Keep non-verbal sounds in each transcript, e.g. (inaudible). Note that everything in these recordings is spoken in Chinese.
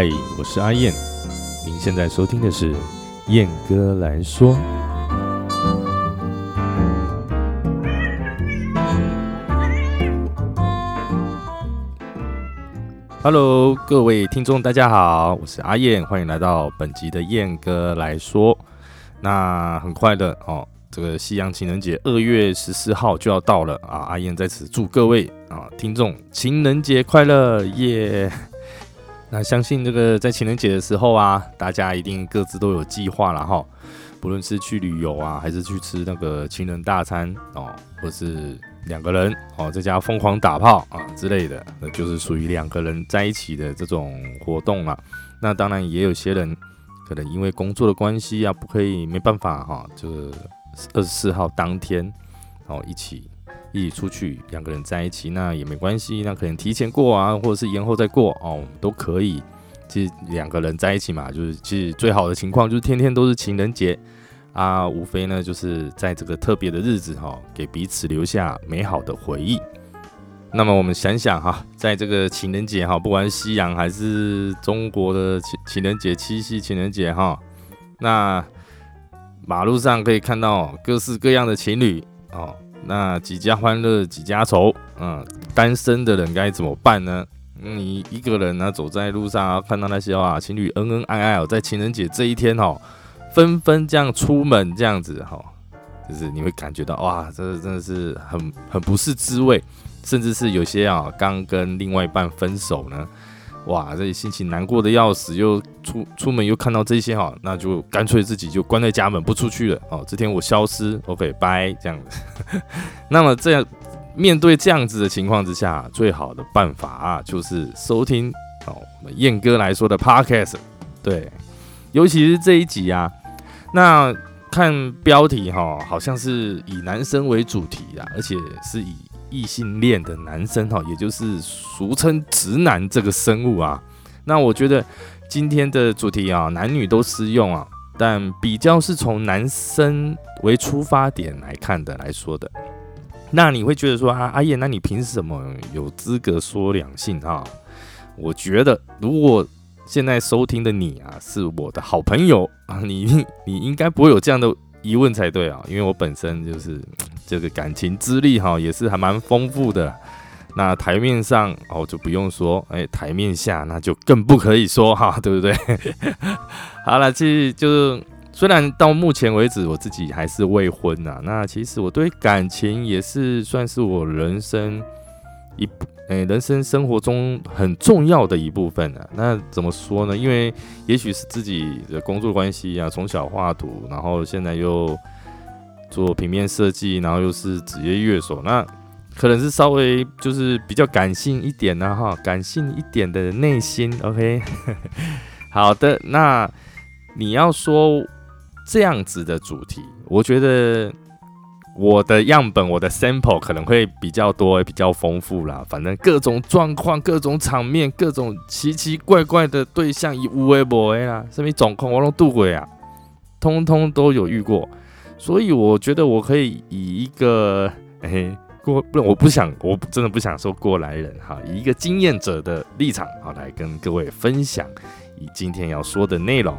嗨，我是阿燕，您现在收听的是燕哥来说。Hello，各位听众，大家好，我是阿燕，欢迎来到本集的燕哥来说。那很快的哦，这个西洋情人节二月十四号就要到了啊！阿燕在此祝各位啊听众情人节快乐耶！那相信这个在情人节的时候啊，大家一定各自都有计划了哈。不论是去旅游啊，还是去吃那个情人大餐哦，或是两个人哦在家疯狂打炮啊之类的，那就是属于两个人在一起的这种活动了。那当然也有些人可能因为工作的关系啊，不可以没办法哈，就是二十四号当天哦一起。一起出去，两个人在一起，那也没关系。那可能提前过啊，或者是延后再过哦，都可以。其实两个人在一起嘛，就是其实最好的情况就是天天都是情人节啊，无非呢就是在这个特别的日子哈，给彼此留下美好的回忆。那么我们想想哈，在这个情人节哈，不管是西洋还是中国的情情人节、七夕情人节哈，那马路上可以看到各式各样的情侣哦。那几家欢乐几家愁，嗯，单身的人该怎么办呢？你一个人呢，走在路上啊，看到那些啊情侣恩恩爱爱哦，在情人节这一天哦，纷纷这样出门这样子哈，就是你会感觉到哇，这真的是很很不是滋味，甚至是有些啊刚跟另外一半分手呢。哇，这里心情难过的要死，又出出门又看到这些哈，那就干脆自己就关在家门不出去了哦。这天我消失，OK，拜这样子。(laughs) 那么这样面对这样子的情况之下，最好的办法啊，就是收听哦我们燕哥来说的 Podcast，对，尤其是这一集啊，那看标题哈，好像是以男生为主题啊，而且是以。异性恋的男生哈，也就是俗称直男这个生物啊，那我觉得今天的主题啊，男女都适用啊，但比较是从男生为出发点来看的来说的。那你会觉得说啊，阿燕，那你凭什么有资格说两性啊？我觉得如果现在收听的你啊，是我的好朋友啊，(laughs) 你你应该不会有这样的疑问才对啊，因为我本身就是。这个感情资历哈也是还蛮丰富的，那台面上哦就不用说，哎，台面下那就更不可以说哈，(laughs) 对不对？(laughs) 好了，其实就是虽然到目前为止我自己还是未婚呐，那其实我对感情也是算是我人生一部，哎，人生生活中很重要的一部分啊。那怎么说呢？因为也许是自己的工作关系啊，从小画图，然后现在又。做平面设计，然后又是职业乐手，那可能是稍微就是比较感性一点呢，哈，感性一点的内心，OK，(laughs) 好的，那你要说这样子的主题，我觉得我的样本，我的 sample 可能会比较多，比较丰富啦。反正各种状况、各种场面、各种奇奇怪怪的对象，以无为不为啦，什么总控我都度过啊，通通都有遇过。所以我觉得我可以以一个诶过不，我不想，我真的不想说过来人哈，以一个经验者的立场好来跟各位分享以今天要说的内容。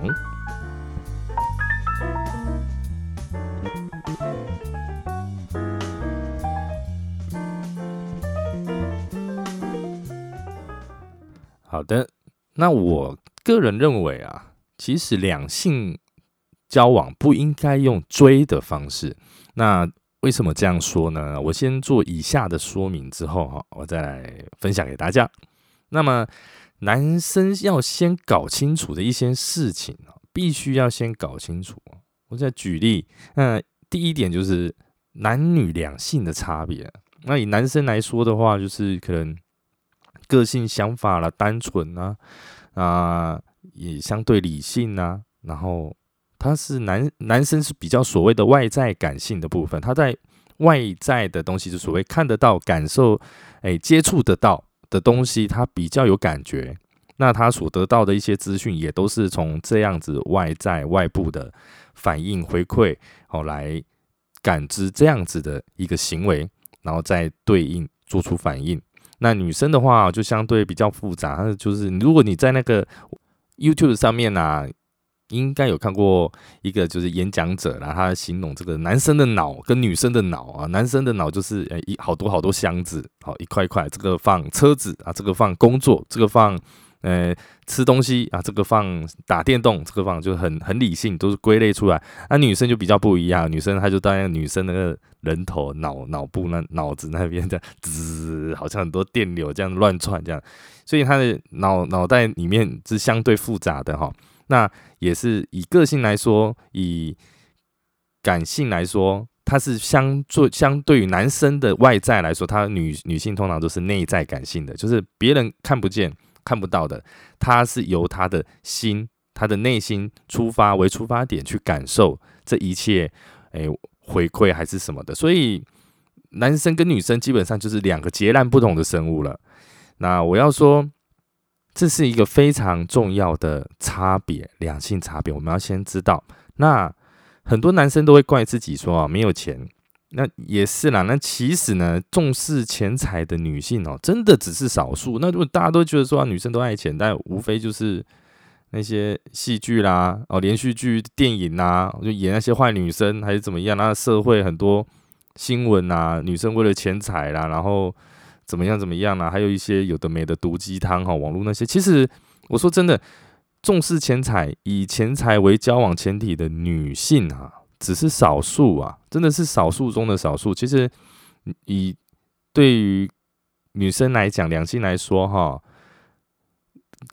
好的，那我个人认为啊，其实两性。交往不应该用追的方式，那为什么这样说呢？我先做以下的说明之后哈，我再来分享给大家。那么男生要先搞清楚的一些事情，必须要先搞清楚。我再举例，那第一点就是男女两性的差别。那以男生来说的话，就是可能个性想法啦，单纯啊，啊，也相对理性啊，然后。他是男男生是比较所谓的外在感性的部分，他在外在的东西，就所谓看得到、感受、诶接触得到的东西，他比较有感觉。那他所得到的一些资讯，也都是从这样子外在外部的反应回馈，哦来感知这样子的一个行为，然后再对应做出反应。那女生的话，就相对比较复杂，就是如果你在那个 YouTube 上面呢，应该有看过一个就是演讲者然后他形容这个男生的脑跟女生的脑啊，男生的脑就是呃一好多好多箱子，好一块一块，这个放车子啊，这个放工作，这个放。呃，吃东西啊，这个放打电动，这个放就很很理性，都是归类出来。那女生就比较不一样，女生她就当女生那个人头脑脑部那脑子那边这样滋，好像很多电流这样乱窜这样，所以她的脑脑袋里面是相对复杂的哈。那也是以个性来说，以感性来说，它是相做相对于男生的外在来说，他女女性通常都是内在感性的，就是别人看不见。看不到的，他是由他的心、他的内心出发为出发点去感受这一切，诶，回馈还是什么的。所以，男生跟女生基本上就是两个截然不同的生物了。那我要说，这是一个非常重要的差别，两性差别，我们要先知道。那很多男生都会怪自己说啊，没有钱。那也是啦，那其实呢，重视钱财的女性哦，真的只是少数。那如果大家都觉得说女生都爱钱，但无非就是那些戏剧啦、哦连续剧、电影呐，就演那些坏女生还是怎么样？那社会很多新闻啊，女生为了钱财啦，然后怎么样怎么样啦，还有一些有的没的毒鸡汤哈，网络那些。其实我说真的，重视钱财、以钱财为交往前提的女性啊。只是少数啊，真的是少数中的少数。其实，以对于女生来讲，两性来说，哈，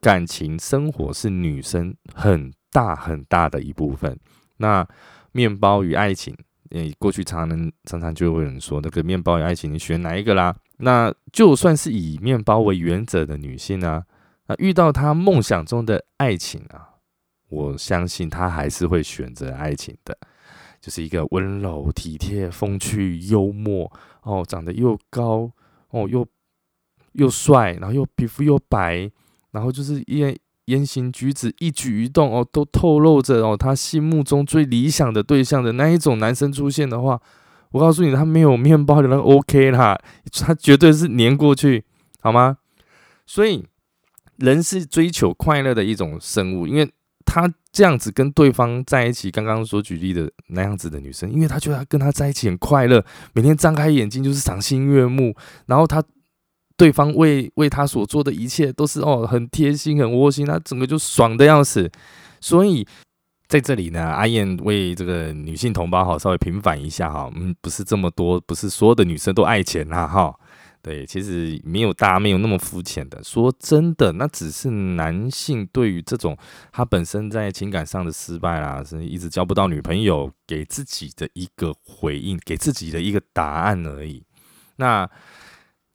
感情生活是女生很大很大的一部分。那面包与爱情，诶，过去常常常常就会有人说，那个面包与爱情，你选哪一个啦？那就算是以面包为原则的女性呢，啊，遇到她梦想中的爱情啊，我相信她还是会选择爱情的。就是一个温柔体贴、风趣幽默哦，长得又高哦，又又帅，然后又皮肤又白，然后就是言言行举止、一举一动哦，都透露着哦，她心目中最理想的对象的那一种男生出现的话，我告诉你，他没有面包的人 OK 啦，他绝对是黏过去，好吗？所以人是追求快乐的一种生物，因为。他这样子跟对方在一起，刚刚所举例的那样子的女生，因为他觉得跟他在一起很快乐，每天张开眼睛就是赏心悦目，然后他对方为为他所做的一切都是哦很贴心很窝心，他整个就爽的要死。所以在这里呢，阿燕为这个女性同胞哈稍微平反一下哈，嗯，不是这么多，不是所有的女生都爱钱啦哈。对，其实没有大家没有那么肤浅的。说真的，那只是男性对于这种他本身在情感上的失败啦，是一直交不到女朋友，给自己的一个回应，给自己的一个答案而已。那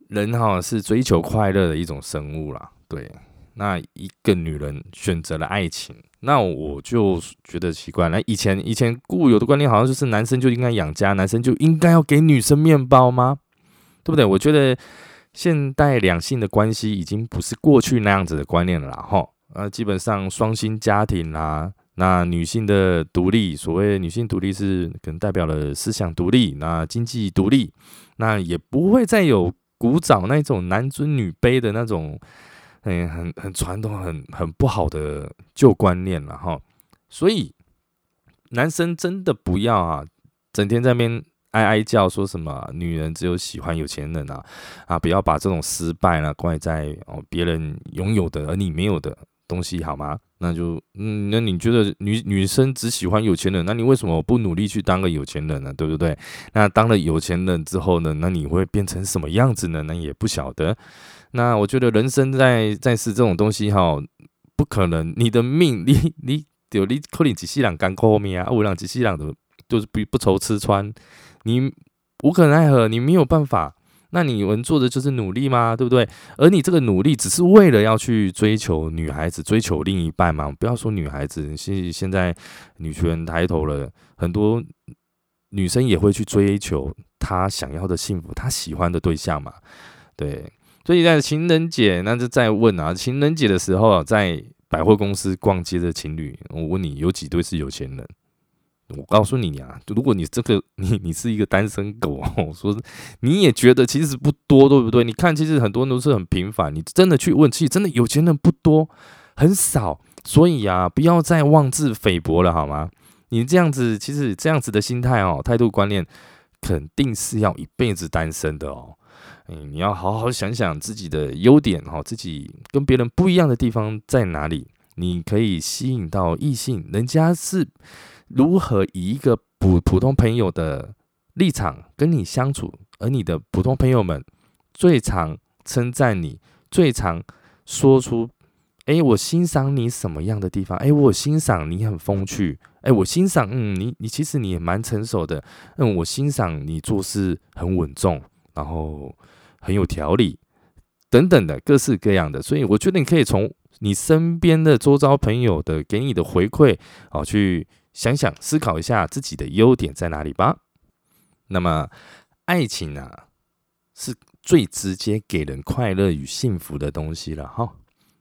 人哈是追求快乐的一种生物啦。对，那一个女人选择了爱情，那我就觉得奇怪。那以前以前固有的观念好像就是男生就应该养家，男生就应该要给女生面包吗？对不对？我觉得现代两性的关系已经不是过去那样子的观念了哈。呃，基本上双薪家庭啦，那女性的独立，所谓女性独立是可能代表了思想独立，那经济独立，那也不会再有古早那种男尊女卑的那种，很，很很传统、很很不好的旧观念了哈。所以男生真的不要啊，整天在那边。哀哀叫说什么？女人只有喜欢有钱人啊！啊，不要把这种失败呢怪在哦别人拥有的而你没有的东西好吗？那就嗯，那你觉得女女生只喜欢有钱人？那你为什么不努力去当个有钱人呢？对不对？那当了有钱人之后呢？那你会变成什么样子呢？那也不晓得。那我觉得人生在在世这种东西哈，不可能你的命你你有你可能几世人干苦命啊，有人几世人都就是不不愁吃穿。你无可奈何，你没有办法，那你们做的就是努力吗？对不对？而你这个努力只是为了要去追求女孩子，追求另一半嘛？不要说女孩子，现现在女权抬头了，很多女生也会去追求她想要的幸福，她喜欢的对象嘛？对，所以在情人节，那就再问啊，情人节的时候，在百货公司逛街的情侣，我问你，有几对是有钱人？我告诉你啊，如果你这个 (laughs) 你你是一个单身狗，我 (laughs) 说你也觉得其实不多，对不对？你看，其实很多人都是很平凡。你真的去问，其实真的有钱人不多。很少，所以啊，不要再妄自菲薄了，好吗？你这样子，其实这样子的心态哦，态度观念，肯定是要一辈子单身的哦。嗯，你要好好想想自己的优点哈，自己跟别人不一样的地方在哪里？你可以吸引到异性，人家是如何以一个普普通朋友的立场跟你相处，而你的普通朋友们最常称赞你，最常说出：“哎，我欣赏你什么样的地方？哎，我欣赏你很风趣。哎，我欣赏，嗯，你你其实你也蛮成熟的。嗯，我欣赏你做事很稳重，然后很有条理，等等的各式各样的。所以我觉得你可以从。”你身边的周遭朋友的给你的回馈，哦，去想想思考一下自己的优点在哪里吧。那么，爱情啊，是最直接给人快乐与幸福的东西了哈。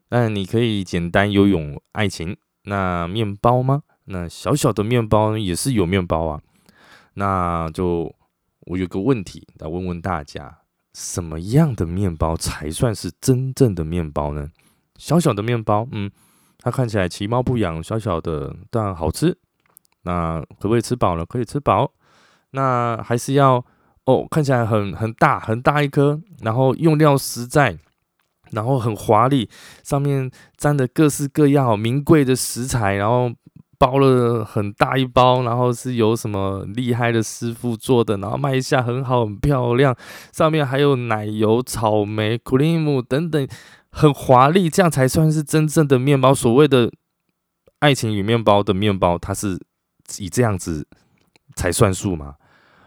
那你可以简单游泳爱情。那面包吗？那小小的面包也是有面包啊。那就我有个问题来问问大家：什么样的面包才算是真正的面包呢？小小的面包，嗯，它看起来其貌不扬，小小的但好吃。那可不可以吃饱了？可以吃饱。那还是要哦，看起来很很大很大一颗，然后用料实在，然后很华丽，上面沾的各式各样名贵的食材，然后包了很大一包，然后是由什么厉害的师傅做的，然后卖相很好很漂亮，上面还有奶油、草莓、cream 等等。很华丽，这样才算是真正的面包。所谓的爱情与面包的面包，它是以这样子才算数吗？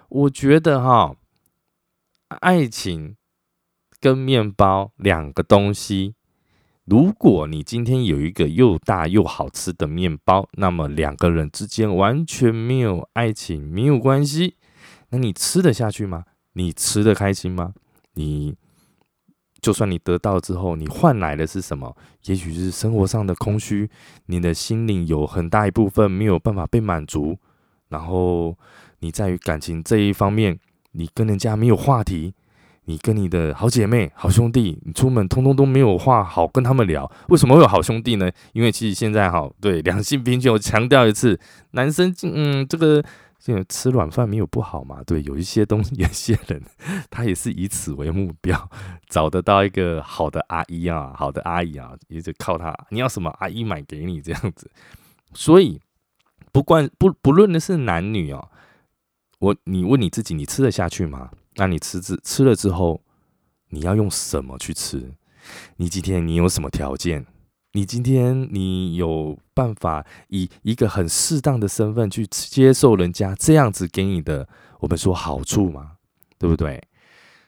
我觉得哈，爱情跟面包两个东西，如果你今天有一个又大又好吃的面包，那么两个人之间完全没有爱情，没有关系，那你吃得下去吗？你吃得开心吗？你？就算你得到之后，你换来的是什么？也许是生活上的空虚，你的心灵有很大一部分没有办法被满足。然后你在于感情这一方面，你跟人家没有话题，你跟你的好姐妹、好兄弟，你出门通通都没有话好跟他们聊。为什么会有好兄弟呢？因为其实现在哈，对两性平权，我强调一次，男生嗯这个。因为吃软饭没有不好嘛，对，有一些东西，(laughs) 有些人他也是以此为目标，找得到一个好的阿姨啊，好的阿姨啊，也就靠他，你要什么阿姨买给你这样子。所以不管不不论的是男女哦，我你问你自己，你吃得下去吗？那你吃之吃了之后，你要用什么去吃？你今天你有什么条件？你今天你有办法以一个很适当的身份去接受人家这样子给你的我们说好处吗？对不对？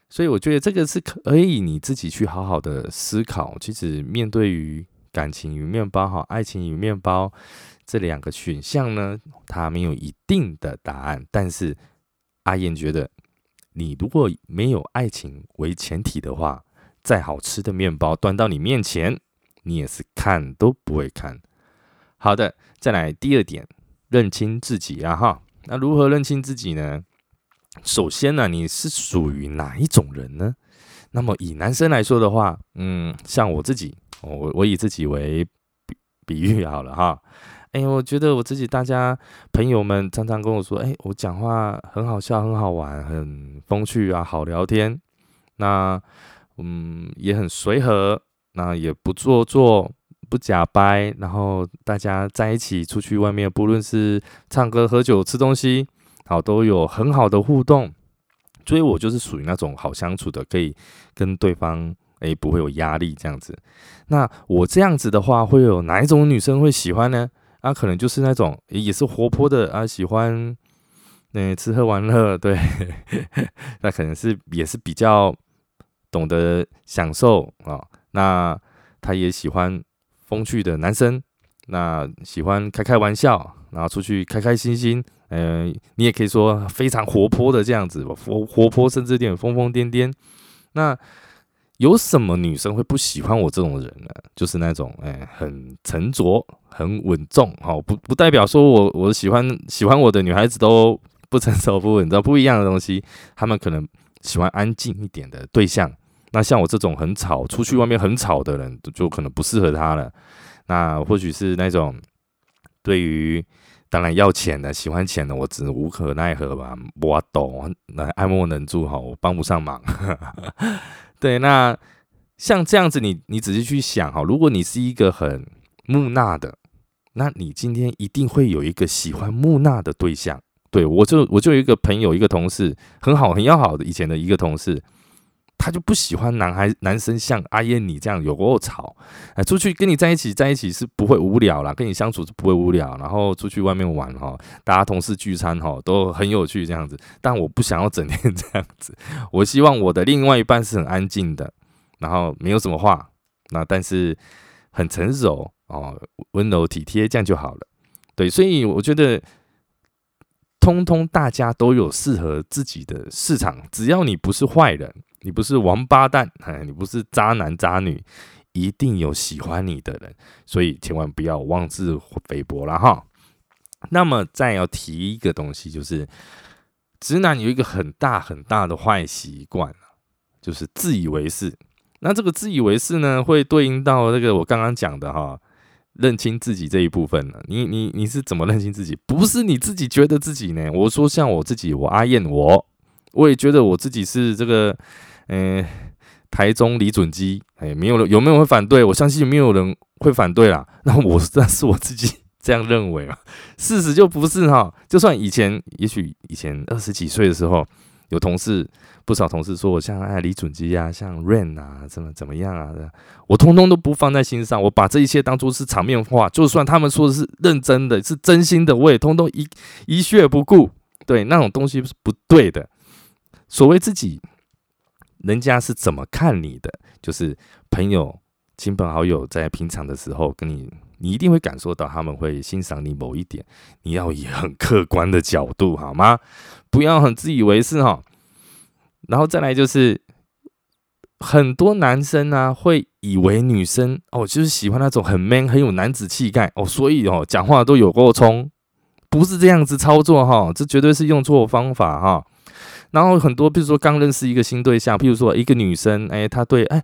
所以我觉得这个是可以你自己去好好的思考。其实面对于感情与面包哈，爱情与面包这两个选项呢，它没有一定的答案。但是阿燕觉得，你如果没有爱情为前提的话，再好吃的面包端到你面前。你也是看都不会看。好的，再来第二点，认清自己啊哈。那如何认清自己呢？首先呢，你是属于哪一种人呢？那么以男生来说的话，嗯，像我自己，我我以自己为比比喻好了哈。哎，我觉得我自己，大家朋友们常常跟我说，哎，我讲话很好笑，很好玩，很风趣啊，好聊天。那嗯，也很随和。那也不做作，不假掰，然后大家在一起出去外面，不论是唱歌、喝酒、吃东西，好都有很好的互动。所以我就是属于那种好相处的，可以跟对方诶不会有压力这样子。那我这样子的话，会有哪一种女生会喜欢呢？啊，可能就是那种也是活泼的啊，喜欢嗯吃喝玩乐，对，(laughs) 那可能是也是比较懂得享受啊。那他也喜欢风趣的男生，那喜欢开开玩笑，然后出去开开心心。嗯，你也可以说非常活泼的这样子，活活泼甚至有点疯疯癫癫。那有什么女生会不喜欢我这种人呢？就是那种哎，很沉着、很稳重。好，不不代表说我我喜欢喜欢我的女孩子都不成熟、不稳重，不一样的东西。他们可能喜欢安静一点的对象。那像我这种很吵，出去外面很吵的人，就可能不适合他了。那或许是那种对于当然要钱的、喜欢钱的，我只无可奈何吧。我懂，那爱莫能助哈，我帮不上忙。(laughs) 对，那像这样子，你你仔细去想哈，如果你是一个很木讷的，那你今天一定会有一个喜欢木讷的对象。对我就我就有一个朋友，一个同事，很好很要好的以前的一个同事。他就不喜欢男孩男生像阿燕你这样有过吵，哎，出去跟你在一起在一起是不会无聊啦，跟你相处是不会无聊，然后出去外面玩哈，大家同事聚餐哈都很有趣这样子。但我不想要整天这样子，我希望我的另外一半是很安静的，然后没有什么话，那但是很成熟哦，温柔体贴这样就好了。对，所以我觉得，通通大家都有适合自己的市场，只要你不是坏人。你不是王八蛋，哎，你不是渣男渣女，一定有喜欢你的人，所以千万不要妄自菲薄了哈。那么再要提一个东西，就是直男有一个很大很大的坏习惯就是自以为是。那这个自以为是呢，会对应到那个我刚刚讲的哈，认清自己这一部分呢。你你你是怎么认清自己？不是你自己觉得自己呢？我说像我自己，我阿燕，我我也觉得我自己是这个。嗯，台中李准基，哎，没有人有没有人会反对？我相信没有人会反对啦。(laughs) 那我那是我自己 (laughs) 这样认为啊，事实就不是哈。就算以前，也许以前二十几岁的时候，有同事不少同事说我像哎李准基啊，像 Rain 啊，怎么怎么样啊，我通通都不放在心上。我把这一切当做是场面话，就算他们说的是认真的，是真心的，我也通通一一血不顾。对，那种东西是不对的。所谓自己。人家是怎么看你的？就是朋友、亲朋好友在平常的时候跟你，你一定会感受到他们会欣赏你某一点。你要以很客观的角度，好吗？不要很自以为是哈。然后再来就是，很多男生呢会以为女生哦，就是喜欢那种很 man、很有男子气概哦，所以哦讲话都有够冲，不是这样子操作哈，这绝对是用错方法哈。然后很多，比如说刚认识一个新对象，譬如说一个女生，哎，她对，哎，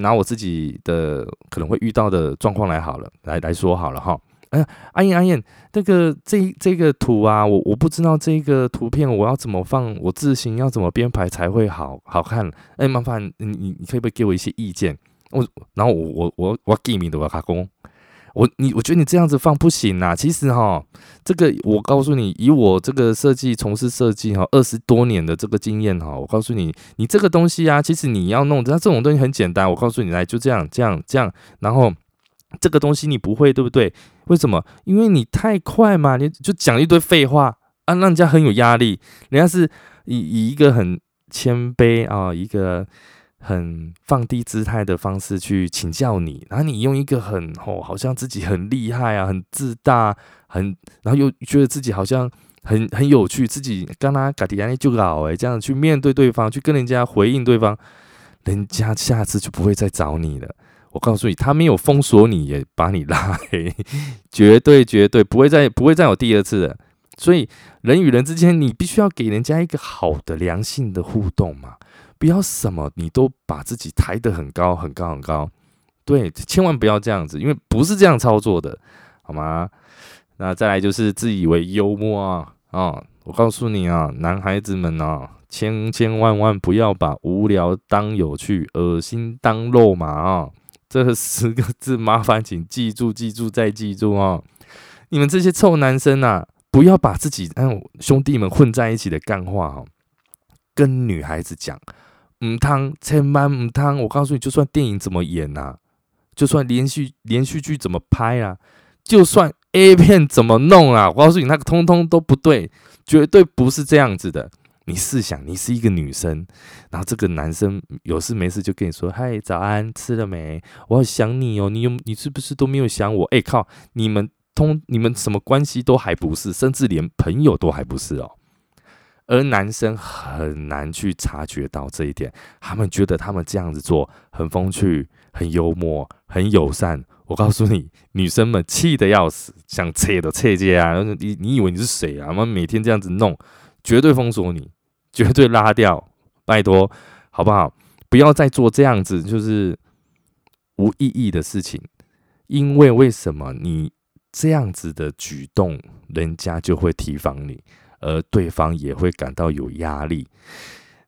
拿我自己的可能会遇到的状况来好了，来来说好了哈。哎，阿燕阿燕，这个这这个图啊，我我不知道这个图片我要怎么放，我字形要怎么编排才会好好看？哎，麻烦你你你可以不可以给我一些意见？我然后我我我我给你的我卡工。我你我觉得你这样子放不行啊。其实哈，这个我告诉你，以我这个设计从事设计哈二十多年的这个经验哈，我告诉你，你这个东西啊，其实你要弄，它这种东西很简单。我告诉你来，就这样这样这样，然后这个东西你不会对不对？为什么？因为你太快嘛，你就讲一堆废话啊，让人家很有压力。人家是以以一个很谦卑啊，一个。很放低姿态的方式去请教你，然后你用一个很哦，好像自己很厉害啊，很自大，很，然后又觉得自己好像很很有趣，自己刚刚嘎迪安就老诶，这样去面对对方，去跟人家回应对方，人家下次就不会再找你了。我告诉你，他没有封锁你，也把你拉黑，绝对绝对不会再 (laughs) 不会再有第二次了。所以人与人之间，你必须要给人家一个好的良性的互动嘛。不要什么你都把自己抬得很高很高很高，对，千万不要这样子，因为不是这样操作的，好吗？那再来就是自以为幽默啊啊！我告诉你啊，男孩子们啊，千千万万不要把无聊当有趣，恶心当肉麻啊！这十个字麻烦请记住记住再记住啊！你们这些臭男生啊，不要把自己嗯兄弟们混在一起的干话哈，跟女孩子讲。唔汤，千万唔汤！我告诉你，就算电影怎么演呐，就算连续连续剧怎么拍啊，就算 A 片怎么弄啊，我告诉你，那个通通都不对，绝对不是这样子的。你试想，你是一个女生，然后这个男生有事没事就跟你说：“嗨，早安，吃了没？我好想你哦，你有你是不是都没有想我？”哎靠，你们通你们什么关系都还不是，甚至连朋友都还不是哦。而男生很难去察觉到这一点，他们觉得他们这样子做很风趣、很幽默、很友善。我告诉你，女生们气得要死，想切都切接啊！你你以为你是谁啊？他们每天这样子弄，绝对封锁你，绝对拉掉，拜托，好不好？不要再做这样子就是无意义的事情。因为为什么你这样子的举动，人家就会提防你，而对方也会感到有压力。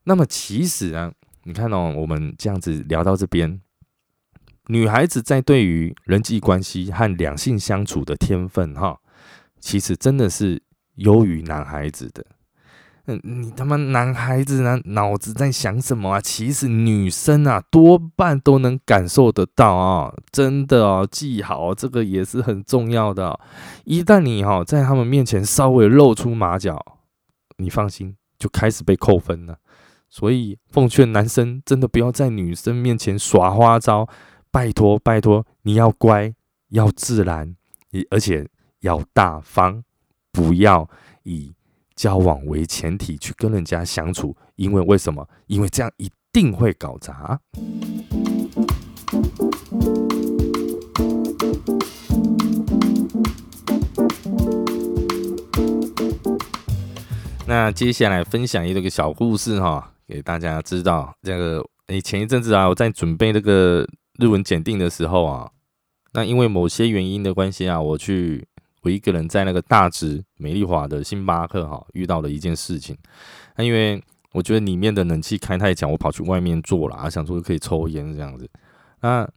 那么其实啊，你看哦，我们这样子聊到这边，女孩子在对于人际关系和两性相处的天分，哈，其实真的是优于男孩子的。嗯，你他妈男孩子呢，脑子在想什么啊？其实女生啊，多半都能感受得到啊，真的哦，记好，这个也是很重要的。一旦你哈在他们面前稍微露出马脚，你放心，就开始被扣分了。所以奉劝男生，真的不要在女生面前耍花招，拜托拜托，你要乖，要自然，而且要大方，不要以。交往为前提去跟人家相处，因为为什么？因为这样一定会搞砸。那接下来分享一个小故事哈，给大家知道。这个诶，前一阵子啊，我在准备这个日文检定的时候啊，那因为某些原因的关系啊，我去。我一个人在那个大直美丽华的星巴克哈遇到了一件事情，那因为我觉得里面的冷气开太强，我跑去外面坐了啊，想说可以抽烟这样子。那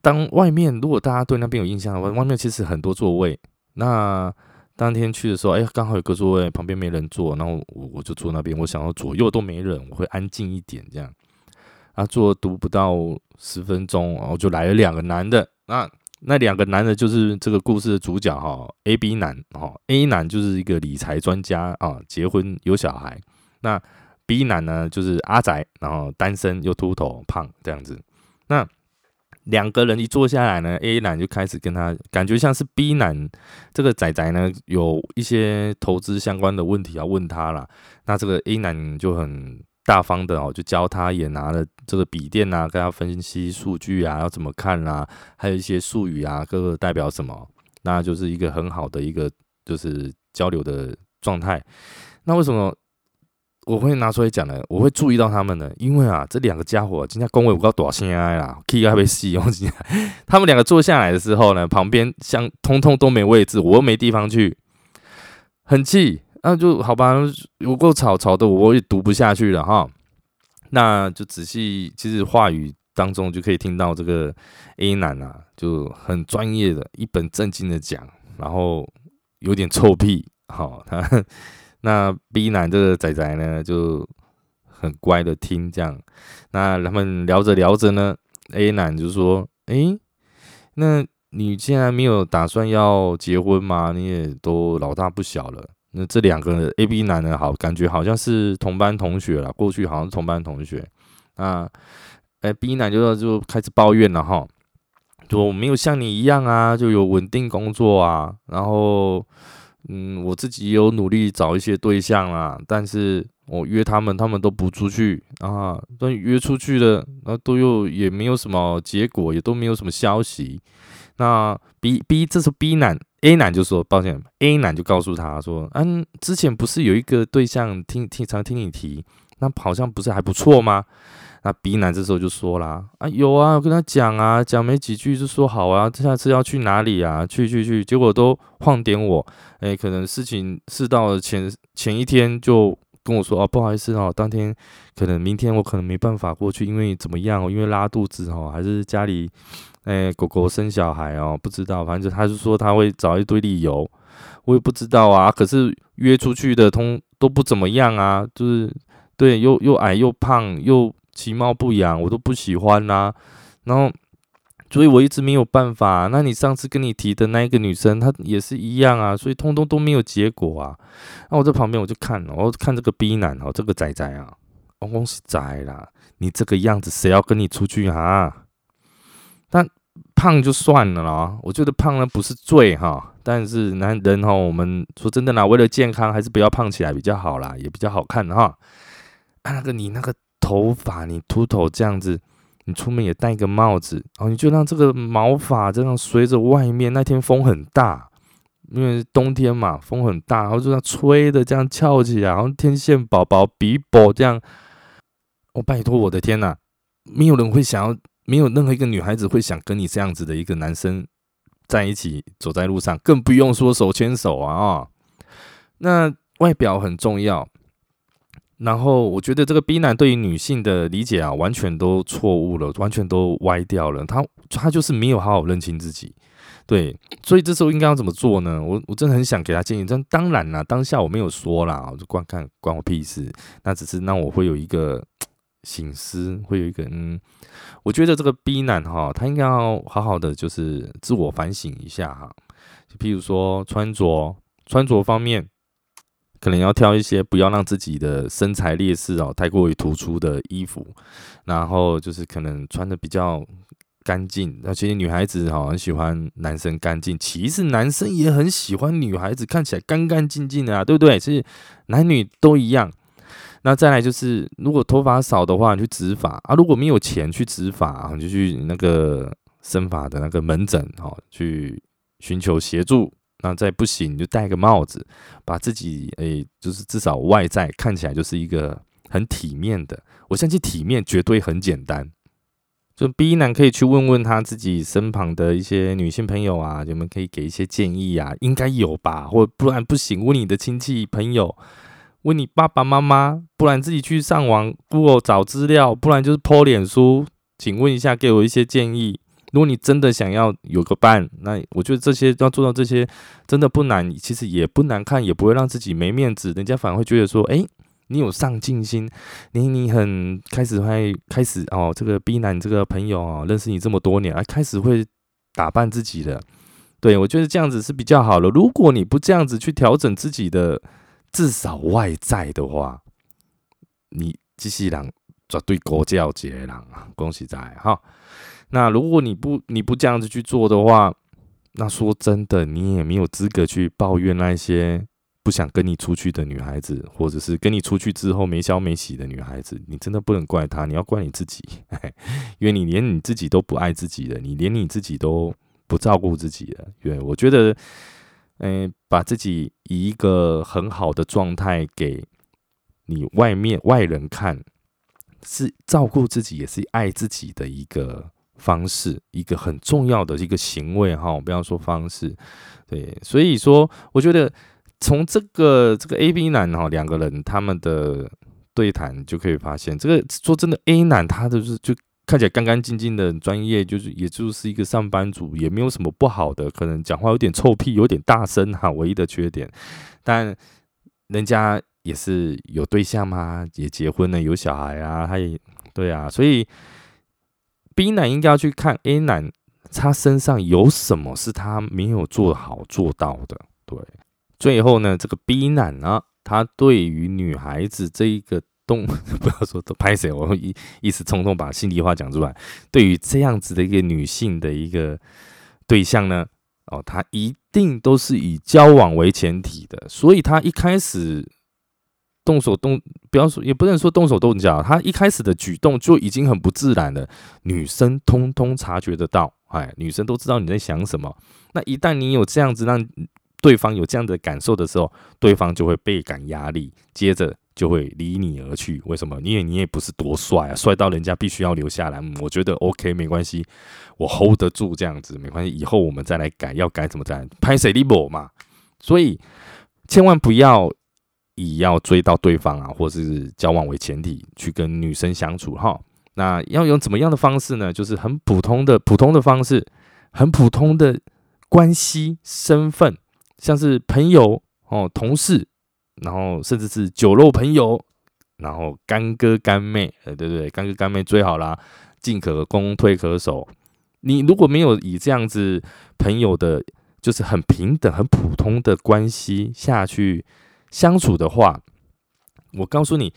当外面如果大家对那边有印象的话，外面其实很多座位。那当天去的时候，哎，刚好有个座位旁边没人坐，然后我我就坐那边。我想要左右都没人，我会安静一点这样。啊，坐读不到十分钟，然后就来了两个男的，那。那两个男的，就是这个故事的主角哈，A、B 男哈，A 男就是一个理财专家啊，结婚有小孩。那 B 男呢，就是阿宅，然后单身又秃头胖这样子。那两个人一坐下来呢，A 男就开始跟他，感觉像是 B 男这个仔仔呢，有一些投资相关的问题要问他了。那这个 A 男就很。大方的哦，就教他，也拿了这个笔电啊，跟他分析数据啊，要怎么看啊，还有一些术语啊，各个代表什么，那就是一个很好的一个就是交流的状态。那为什么我会拿出来讲呢？我会注意到他们呢？因为啊，这两个家伙今天工位我告多少钱啦，K 还被吸哦，今天。(laughs) 他们两个坐下来的时候呢，旁边像通通都没位置，我又没地方去，很气。那就好吧，有够吵吵的，我也读不下去了哈。那就仔细，其实话语当中就可以听到这个 A 男啊，就很专业的一本正经的讲，然后有点臭屁，好他那 B 男这个仔仔呢就很乖的听这样。那他们聊着聊着呢，A 男就说：“诶，那你既然没有打算要结婚吗？你也都老大不小了。”那这两个 A、B 男呢？好，感觉好像是同班同学了。过去好像是同班同学。那，哎，B 男就就开始抱怨了哈，说我没有像你一样啊，就有稳定工作啊。然后，嗯，我自己有努力找一些对象啦，但是我约他们，他们都不出去啊。都约出去的，那都又也没有什么结果，也都没有什么消息。那 B B 这是 B 男。A 男就说：“抱歉。”A 男就告诉他说：“嗯，之前不是有一个对象听听常听你提，那好像不是还不错吗？”那 B 男这时候就说啦：“啊，有啊，我跟他讲啊，讲没几句就说好啊，下次要去哪里啊？去去去，结果都晃点我。哎，可能事情是到了前前一天就跟我说：哦，不好意思哦，当天可能明天我可能没办法过去，因为怎么样？因为拉肚子哦，还是家里。”哎，狗狗生小孩哦，不知道，反正他就说他会找一堆理由，我也不知道啊。可是约出去的通都不怎么样啊，就是对，又又矮又胖又其貌不扬，我都不喜欢呐。然后，所以我一直没有办法。那你上次跟你提的那一个女生，她也是一样啊，所以通通都没有结果啊。那我在旁边我就看，我看这个 B 男哦，这个仔仔啊，公公是仔啦，你这个样子谁要跟你出去啊？但胖就算了啦，我觉得胖呢不是罪哈，但是男人哈，我们说真的啦，为了健康还是不要胖起来比较好啦，也比较好看哈。啊，那个你那个头发，你秃头这样子，你出门也戴个帽子，然后你就让这个毛发这样随着外面，那天风很大，因为冬天嘛，风很大，然后就这样吹的这样翘起来，然后天线宝宝比宝这样，我拜托我的天呐，没有人会想要。没有任何一个女孩子会想跟你这样子的一个男生在一起走在路上，更不用说手牵手啊啊！那外表很重要。然后我觉得这个 B 男对于女性的理解啊，完全都错误了，完全都歪掉了。他他就是没有好好认清自己，对。所以这时候应该要怎么做呢？我我真的很想给他建议，但当然啦，当下我没有说啦，我就观看关我屁事。那只是让我会有一个醒思，会有一个嗯，我觉得这个 B 男哈，他应该要好好的就是自我反省一下哈。就譬如说穿着穿着方面。可能要挑一些不要让自己的身材劣势哦太过于突出的衣服，然后就是可能穿的比较干净。那其实女孩子哈很喜欢男生干净，其实男生也很喜欢女孩子看起来干干净净的啊，对不对？其实男女都一样。那再来就是，如果头发少的话，你去植发啊；如果没有钱去植发啊，你就去那个生发的那个门诊哈去寻求协助。那再不行，你就戴个帽子，把自己诶，就是至少外在看起来就是一个很体面的。我相信体面绝对很简单。就 B 男可以去问问他自己身旁的一些女性朋友啊，你们可以给一些建议啊，应该有吧？或不然不行，问你的亲戚朋友，问你爸爸妈妈，不然自己去上网 Google 找资料，不然就是 po 脸书，请问一下，给我一些建议。如果你真的想要有个伴，那我觉得这些要做到这些真的不难，其实也不难看，也不会让自己没面子，人家反而会觉得说，哎，你有上进心，你你很开始会开始哦，这个 B 男这个朋友哦，认识你这么多年，啊，开始会打扮自己的，对我觉得这样子是比较好的。如果你不这样子去调整自己的至少外在的话，你机器人绝对国教级人啊，恭喜在哈。那如果你不你不这样子去做的话，那说真的，你也没有资格去抱怨那些不想跟你出去的女孩子，或者是跟你出去之后没消没息的女孩子。你真的不能怪她，你要怪你自己，(laughs) 因为你连你自己都不爱自己了，你连你自己都不照顾自己了。对我觉得，嗯，把自己以一个很好的状态给你外面外人看，是照顾自己，也是爱自己的一个。方式一个很重要的一个行为哈，我不要说方式，对，所以说我觉得从这个这个 A B 男哈两个人他们的对谈就可以发现，这个说真的 A 男他就是就看起来干干净净的专业，就是也就是一个上班族，也没有什么不好的，可能讲话有点臭屁，有点大声哈，唯一的缺点，但人家也是有对象嘛，也结婚了，有小孩啊，他也对啊，所以。B 男应该要去看 A 男，他身上有什么是他没有做好做到的？对，最后呢，这个 B 男呢，他对于女孩子这一个动，不要说都拍谁，我会一一时冲动把心里话讲出来。对于这样子的一个女性的一个对象呢，哦，他一定都是以交往为前提的，所以他一开始。动手动，不要说，也不能说动手动脚，他一开始的举动就已经很不自然了，女生通通察觉得到，哎，女生都知道你在想什么。那一旦你有这样子让对方有这样的感受的时候，对方就会倍感压力，接着就会离你而去。为什么？因为你也不是多帅啊，帅到人家必须要留下来。我觉得 OK，没关系，我 hold 得住这样子，没关系，以后我们再来改，要改怎么改？拍谁的我嘛？所以千万不要。以要追到对方啊，或是交往为前提去跟女生相处哈，那要用怎么样的方式呢？就是很普通的普通的方式，很普通的关系身份，像是朋友哦、同事，然后甚至是酒肉朋友，然后干哥干妹，呃，对对，干哥干妹最好啦，进可攻，退可守。你如果没有以这样子朋友的，就是很平等、很普通的关系下去。相处的话，我告诉你，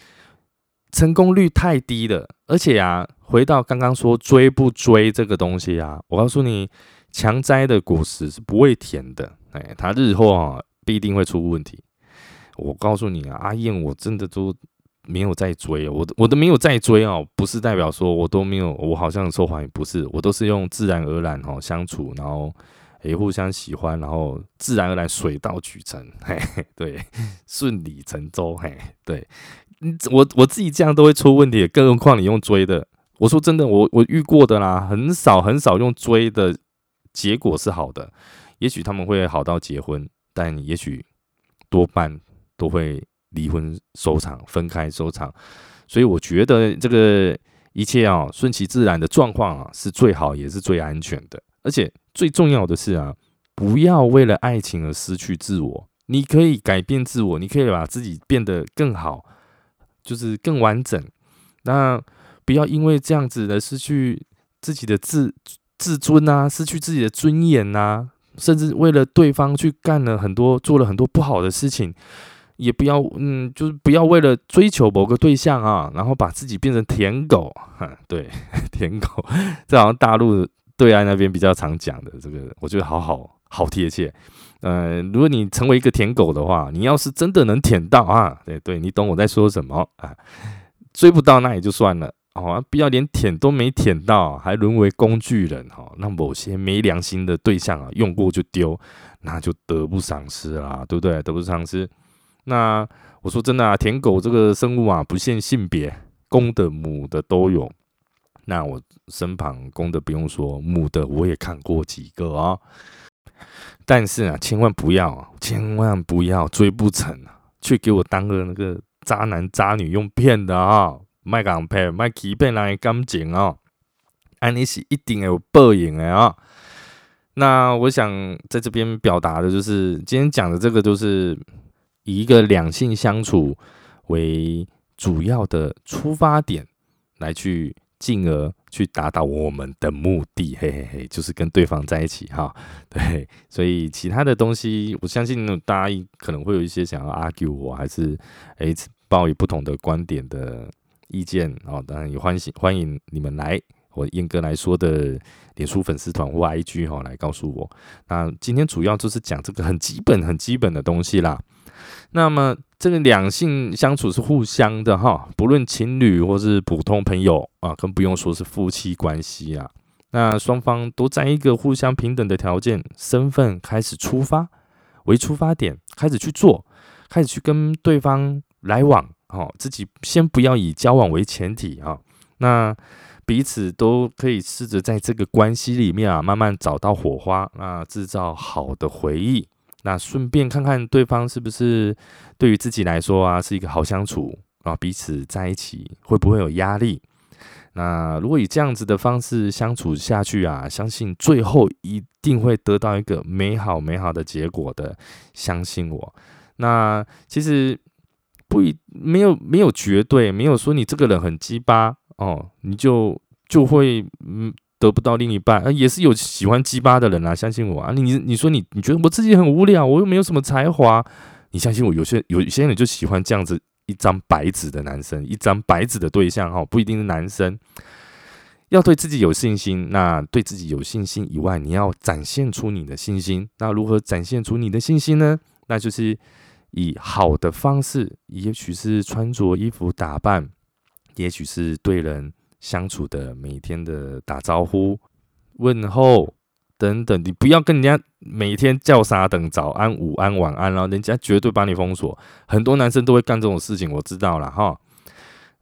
成功率太低了。而且啊，回到刚刚说追不追这个东西啊，我告诉你，强摘的果实是不会甜的。哎，它日后啊必定会出问题。我告诉你啊，阿燕，我真的都没有在追，我我都没有在追哦，不是代表说我都没有，我好像受欢迎，不是，我都是用自然而然哦相处，然后。也互相喜欢，然后自然而然水到渠成，嘿，(laughs) 对，顺理成章，嘿，对，我我自己这样都会出问题，更何况你用追的，我说真的，我我遇过的啦，很少很少用追的结果是好的。也许他们会好到结婚，但也许多半都会离婚收场，分开收场。所以我觉得这个一切啊，顺其自然的状况啊，是最好也是最安全的。而且最重要的是啊，不要为了爱情而失去自我。你可以改变自我，你可以把自己变得更好，就是更完整。那不要因为这样子的失去自己的自自尊啊，失去自己的尊严呐。甚至为了对方去干了很多，做了很多不好的事情，也不要，嗯，就是不要为了追求某个对象啊，然后把自己变成舔狗。对，(laughs) 舔狗，这好像大陆对岸那边比较常讲的这个，我觉得好好好贴切。呃，如果你成为一个舔狗的话，你要是真的能舔到啊，对对，你懂我在说什么啊？追不到那也就算了。哦，不要连舔都没舔到，还沦为工具人哈？那某些没良心的对象啊，用过就丢，那就得不偿失啦，对不对？得不偿失。那我说真的啊，舔狗这个生物啊，不限性别，公的母的都有。那我身旁公的不用说，母的我也看过几个哦。但是啊，千万不要，千万不要追不成，去给我当个那个渣男渣女用骗的啊！卖港配，卖欺骗人的感情哦，安尼是一定有报应的啊。那我想在这边表达的就是，今天讲的这个，就是以一个两性相处为主要的出发点，来去进而去达到我们的目的。嘿嘿嘿，就是跟对方在一起哈。(laughs) 对，所以其他的东西，我相信大家可能会有一些想要 argue 我，还是诶抱以不同的观点的。意见哦，当然也欢迎欢迎你们来我燕哥来说的脸书粉丝团或 IG 哈，来告诉我。那今天主要就是讲这个很基本很基本的东西啦。那么这个两性相处是互相的哈，不论情侣或是普通朋友啊，更不用说是夫妻关系啊。那双方都在一个互相平等的条件、身份开始出发为出发点，开始去做，开始去跟对方来往。好，自己先不要以交往为前提啊，那彼此都可以试着在这个关系里面啊，慢慢找到火花，那制造好的回忆，那顺便看看对方是不是对于自己来说啊是一个好相处啊，彼此在一起会不会有压力？那如果以这样子的方式相处下去啊，相信最后一定会得到一个美好美好的结果的，相信我。那其实。不一没有没有绝对，没有说你这个人很鸡巴哦，你就就会嗯得不到另一半，啊，也是有喜欢鸡巴的人啊，相信我啊，你你说你你觉得我自己很无聊，我又没有什么才华，你相信我，有些有些人就喜欢这样子一张白纸的男生，一张白纸的对象哈，不一定是男生，要对自己有信心，那对自己有信心以外，你要展现出你的信心，那如何展现出你的信心呢？那就是。以好的方式，也许是穿着衣服打扮，也许是对人相处的每天的打招呼、问候等等。你不要跟人家每天叫啥等早安、午安、晚安了，人家绝对把你封锁。很多男生都会干这种事情，我知道了哈。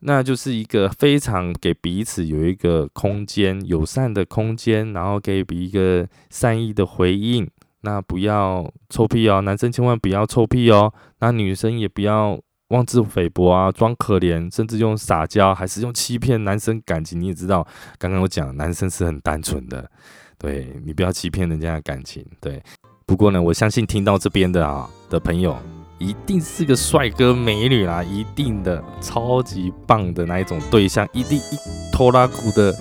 那就是一个非常给彼此有一个空间、友善的空间，然后给彼一个善意的回应。那不要臭屁哦，男生千万不要臭屁哦。那女生也不要妄自菲薄啊，装可怜，甚至用撒娇，还是用欺骗男生感情。你也知道，刚刚我讲，男生是很单纯的，对你不要欺骗人家的感情。对，不过呢，我相信听到这边的啊的朋友，一定是个帅哥美女啦，一定的超级棒的那一种对象，一定一拖拉裤的。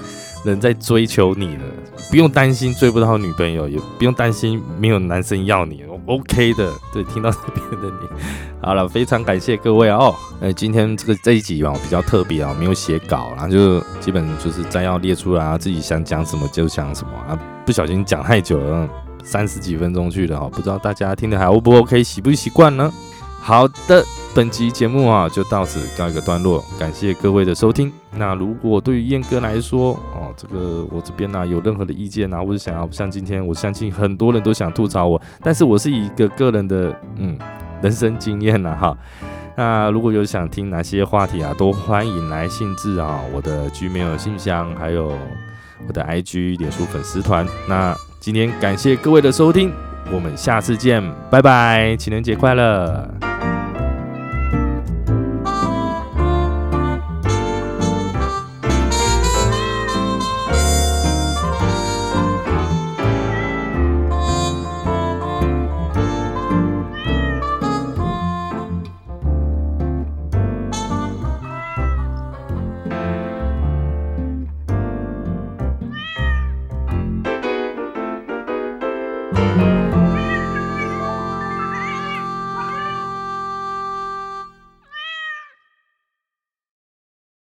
人在追求你了，不用担心追不到女朋友，也不用担心没有男生要你，OK 的。对，听到这边的你，(laughs) 好了，非常感谢各位哦。呃，今天这个这一集啊比较特别啊，没有写稿，然后就基本就是摘要列出来啊，自己想讲什么就讲什么啊，不小心讲太久了，三十几分钟去了哈，不知道大家听的还 O 不 OK，习不习惯呢？好的。本集节目啊，就到此告一个段落，感谢各位的收听。那如果对于燕哥来说，这个我这边呢有任何的意见啊，或者想要像今天，我相信很多人都想吐槽我，但是我是一个个人的嗯人生经验呐哈，那如果有想听哪些话题啊，都欢迎来信致啊，我的 Gmail 信箱，还有我的 IG 脸书粉丝团。那今天感谢各位的收听，我们下次见，拜拜，情人节快乐